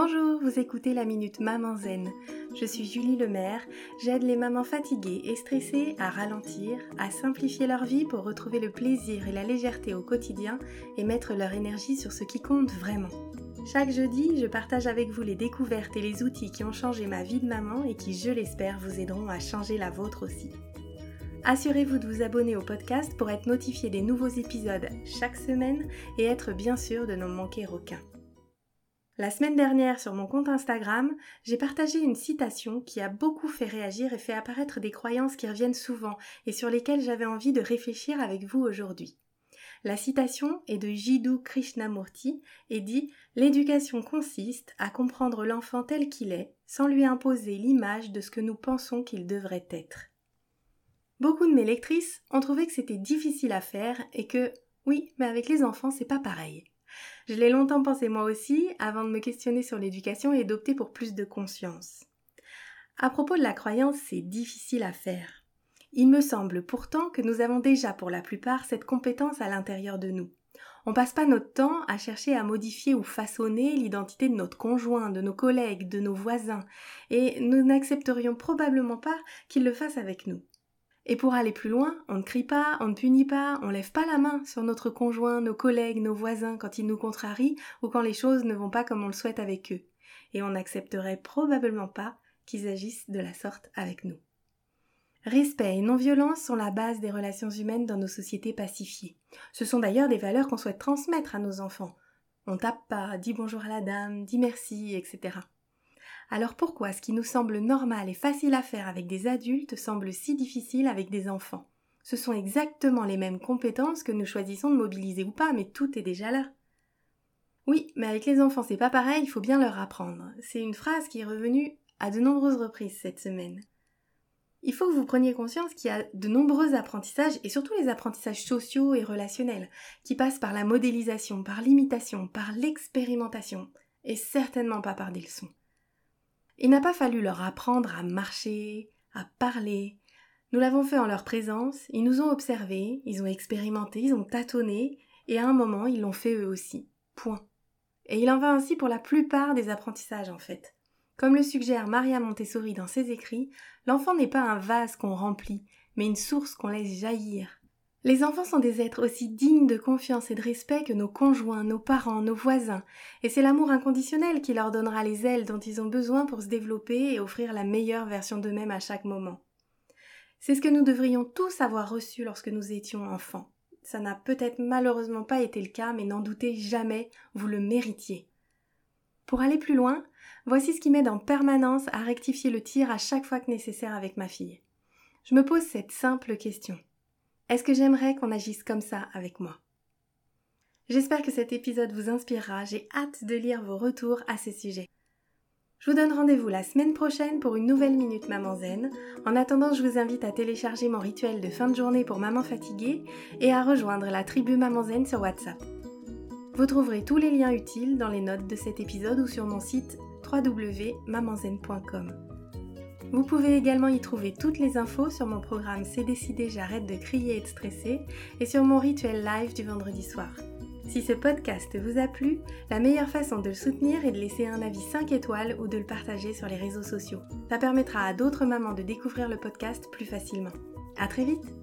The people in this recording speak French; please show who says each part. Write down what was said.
Speaker 1: Bonjour, vous écoutez la Minute Maman Zen. Je suis Julie Lemaire, j'aide les mamans fatiguées et stressées à ralentir, à simplifier leur vie pour retrouver le plaisir et la légèreté au quotidien et mettre leur énergie sur ce qui compte vraiment. Chaque jeudi, je partage avec vous les découvertes et les outils qui ont changé ma vie de maman et qui, je l'espère, vous aideront à changer la vôtre aussi. Assurez-vous de vous abonner au podcast pour être notifié des nouveaux épisodes chaque semaine et être bien sûr de n'en manquer aucun. La semaine dernière, sur mon compte Instagram, j'ai partagé une citation qui a beaucoup fait réagir et fait apparaître des croyances qui reviennent souvent et sur lesquelles j'avais envie de réfléchir avec vous aujourd'hui. La citation est de Jiddu Krishnamurti et dit L'éducation consiste à comprendre l'enfant tel qu'il est, sans lui imposer l'image de ce que nous pensons qu'il devrait être. Beaucoup de mes lectrices ont trouvé que c'était difficile à faire et que, oui, mais avec les enfants, c'est pas pareil. Je l'ai longtemps pensé moi aussi, avant de me questionner sur l'éducation et d'opter pour plus de conscience. À propos de la croyance, c'est difficile à faire. Il me semble pourtant que nous avons déjà pour la plupart cette compétence à l'intérieur de nous. On passe pas notre temps à chercher à modifier ou façonner l'identité de notre conjoint, de nos collègues, de nos voisins, et nous n'accepterions probablement pas qu'ils le fassent avec nous. Et pour aller plus loin, on ne crie pas, on ne punit pas, on lève pas la main sur notre conjoint, nos collègues, nos voisins quand ils nous contrarient ou quand les choses ne vont pas comme on le souhaite avec eux. Et on n'accepterait probablement pas qu'ils agissent de la sorte avec nous. Respect et non-violence sont la base des relations humaines dans nos sociétés pacifiées. Ce sont d'ailleurs des valeurs qu'on souhaite transmettre à nos enfants. On tape pas, dit bonjour à la dame, dit merci, etc. Alors pourquoi ce qui nous semble normal et facile à faire avec des adultes semble si difficile avec des enfants? Ce sont exactement les mêmes compétences que nous choisissons de mobiliser ou pas, mais tout est déjà là. Oui, mais avec les enfants c'est pas pareil, il faut bien leur apprendre. C'est une phrase qui est revenue à de nombreuses reprises cette semaine. Il faut que vous preniez conscience qu'il y a de nombreux apprentissages, et surtout les apprentissages sociaux et relationnels, qui passent par la modélisation, par l'imitation, par l'expérimentation, et certainement pas par des leçons. Il n'a pas fallu leur apprendre à marcher, à parler. Nous l'avons fait en leur présence, ils nous ont observés, ils ont expérimenté, ils ont tâtonné, et à un moment ils l'ont fait eux aussi. Point. Et il en va ainsi pour la plupart des apprentissages en fait. Comme le suggère Maria Montessori dans ses écrits, l'enfant n'est pas un vase qu'on remplit, mais une source qu'on laisse jaillir. Les enfants sont des êtres aussi dignes de confiance et de respect que nos conjoints, nos parents, nos voisins, et c'est l'amour inconditionnel qui leur donnera les ailes dont ils ont besoin pour se développer et offrir la meilleure version d'eux-mêmes à chaque moment. C'est ce que nous devrions tous avoir reçu lorsque nous étions enfants. Ça n'a peut-être malheureusement pas été le cas, mais n'en doutez jamais, vous le méritiez. Pour aller plus loin, voici ce qui m'aide en permanence à rectifier le tir à chaque fois que nécessaire avec ma fille. Je me pose cette simple question. Est-ce que j'aimerais qu'on agisse comme ça avec moi? J'espère que cet épisode vous inspirera, j'ai hâte de lire vos retours à ce sujet. Je vous donne rendez-vous la semaine prochaine pour une nouvelle Minute Maman Zen. En attendant, je vous invite à télécharger mon rituel de fin de journée pour maman fatiguée et à rejoindre la tribu Maman Zen sur WhatsApp. Vous trouverez tous les liens utiles dans les notes de cet épisode ou sur mon site www.mamanzen.com. Vous pouvez également y trouver toutes les infos sur mon programme C'est décidé, j'arrête de crier et de stresser et sur mon rituel live du vendredi soir. Si ce podcast vous a plu, la meilleure façon de le soutenir est de laisser un avis 5 étoiles ou de le partager sur les réseaux sociaux. Ça permettra à d'autres mamans de découvrir le podcast plus facilement. À très vite!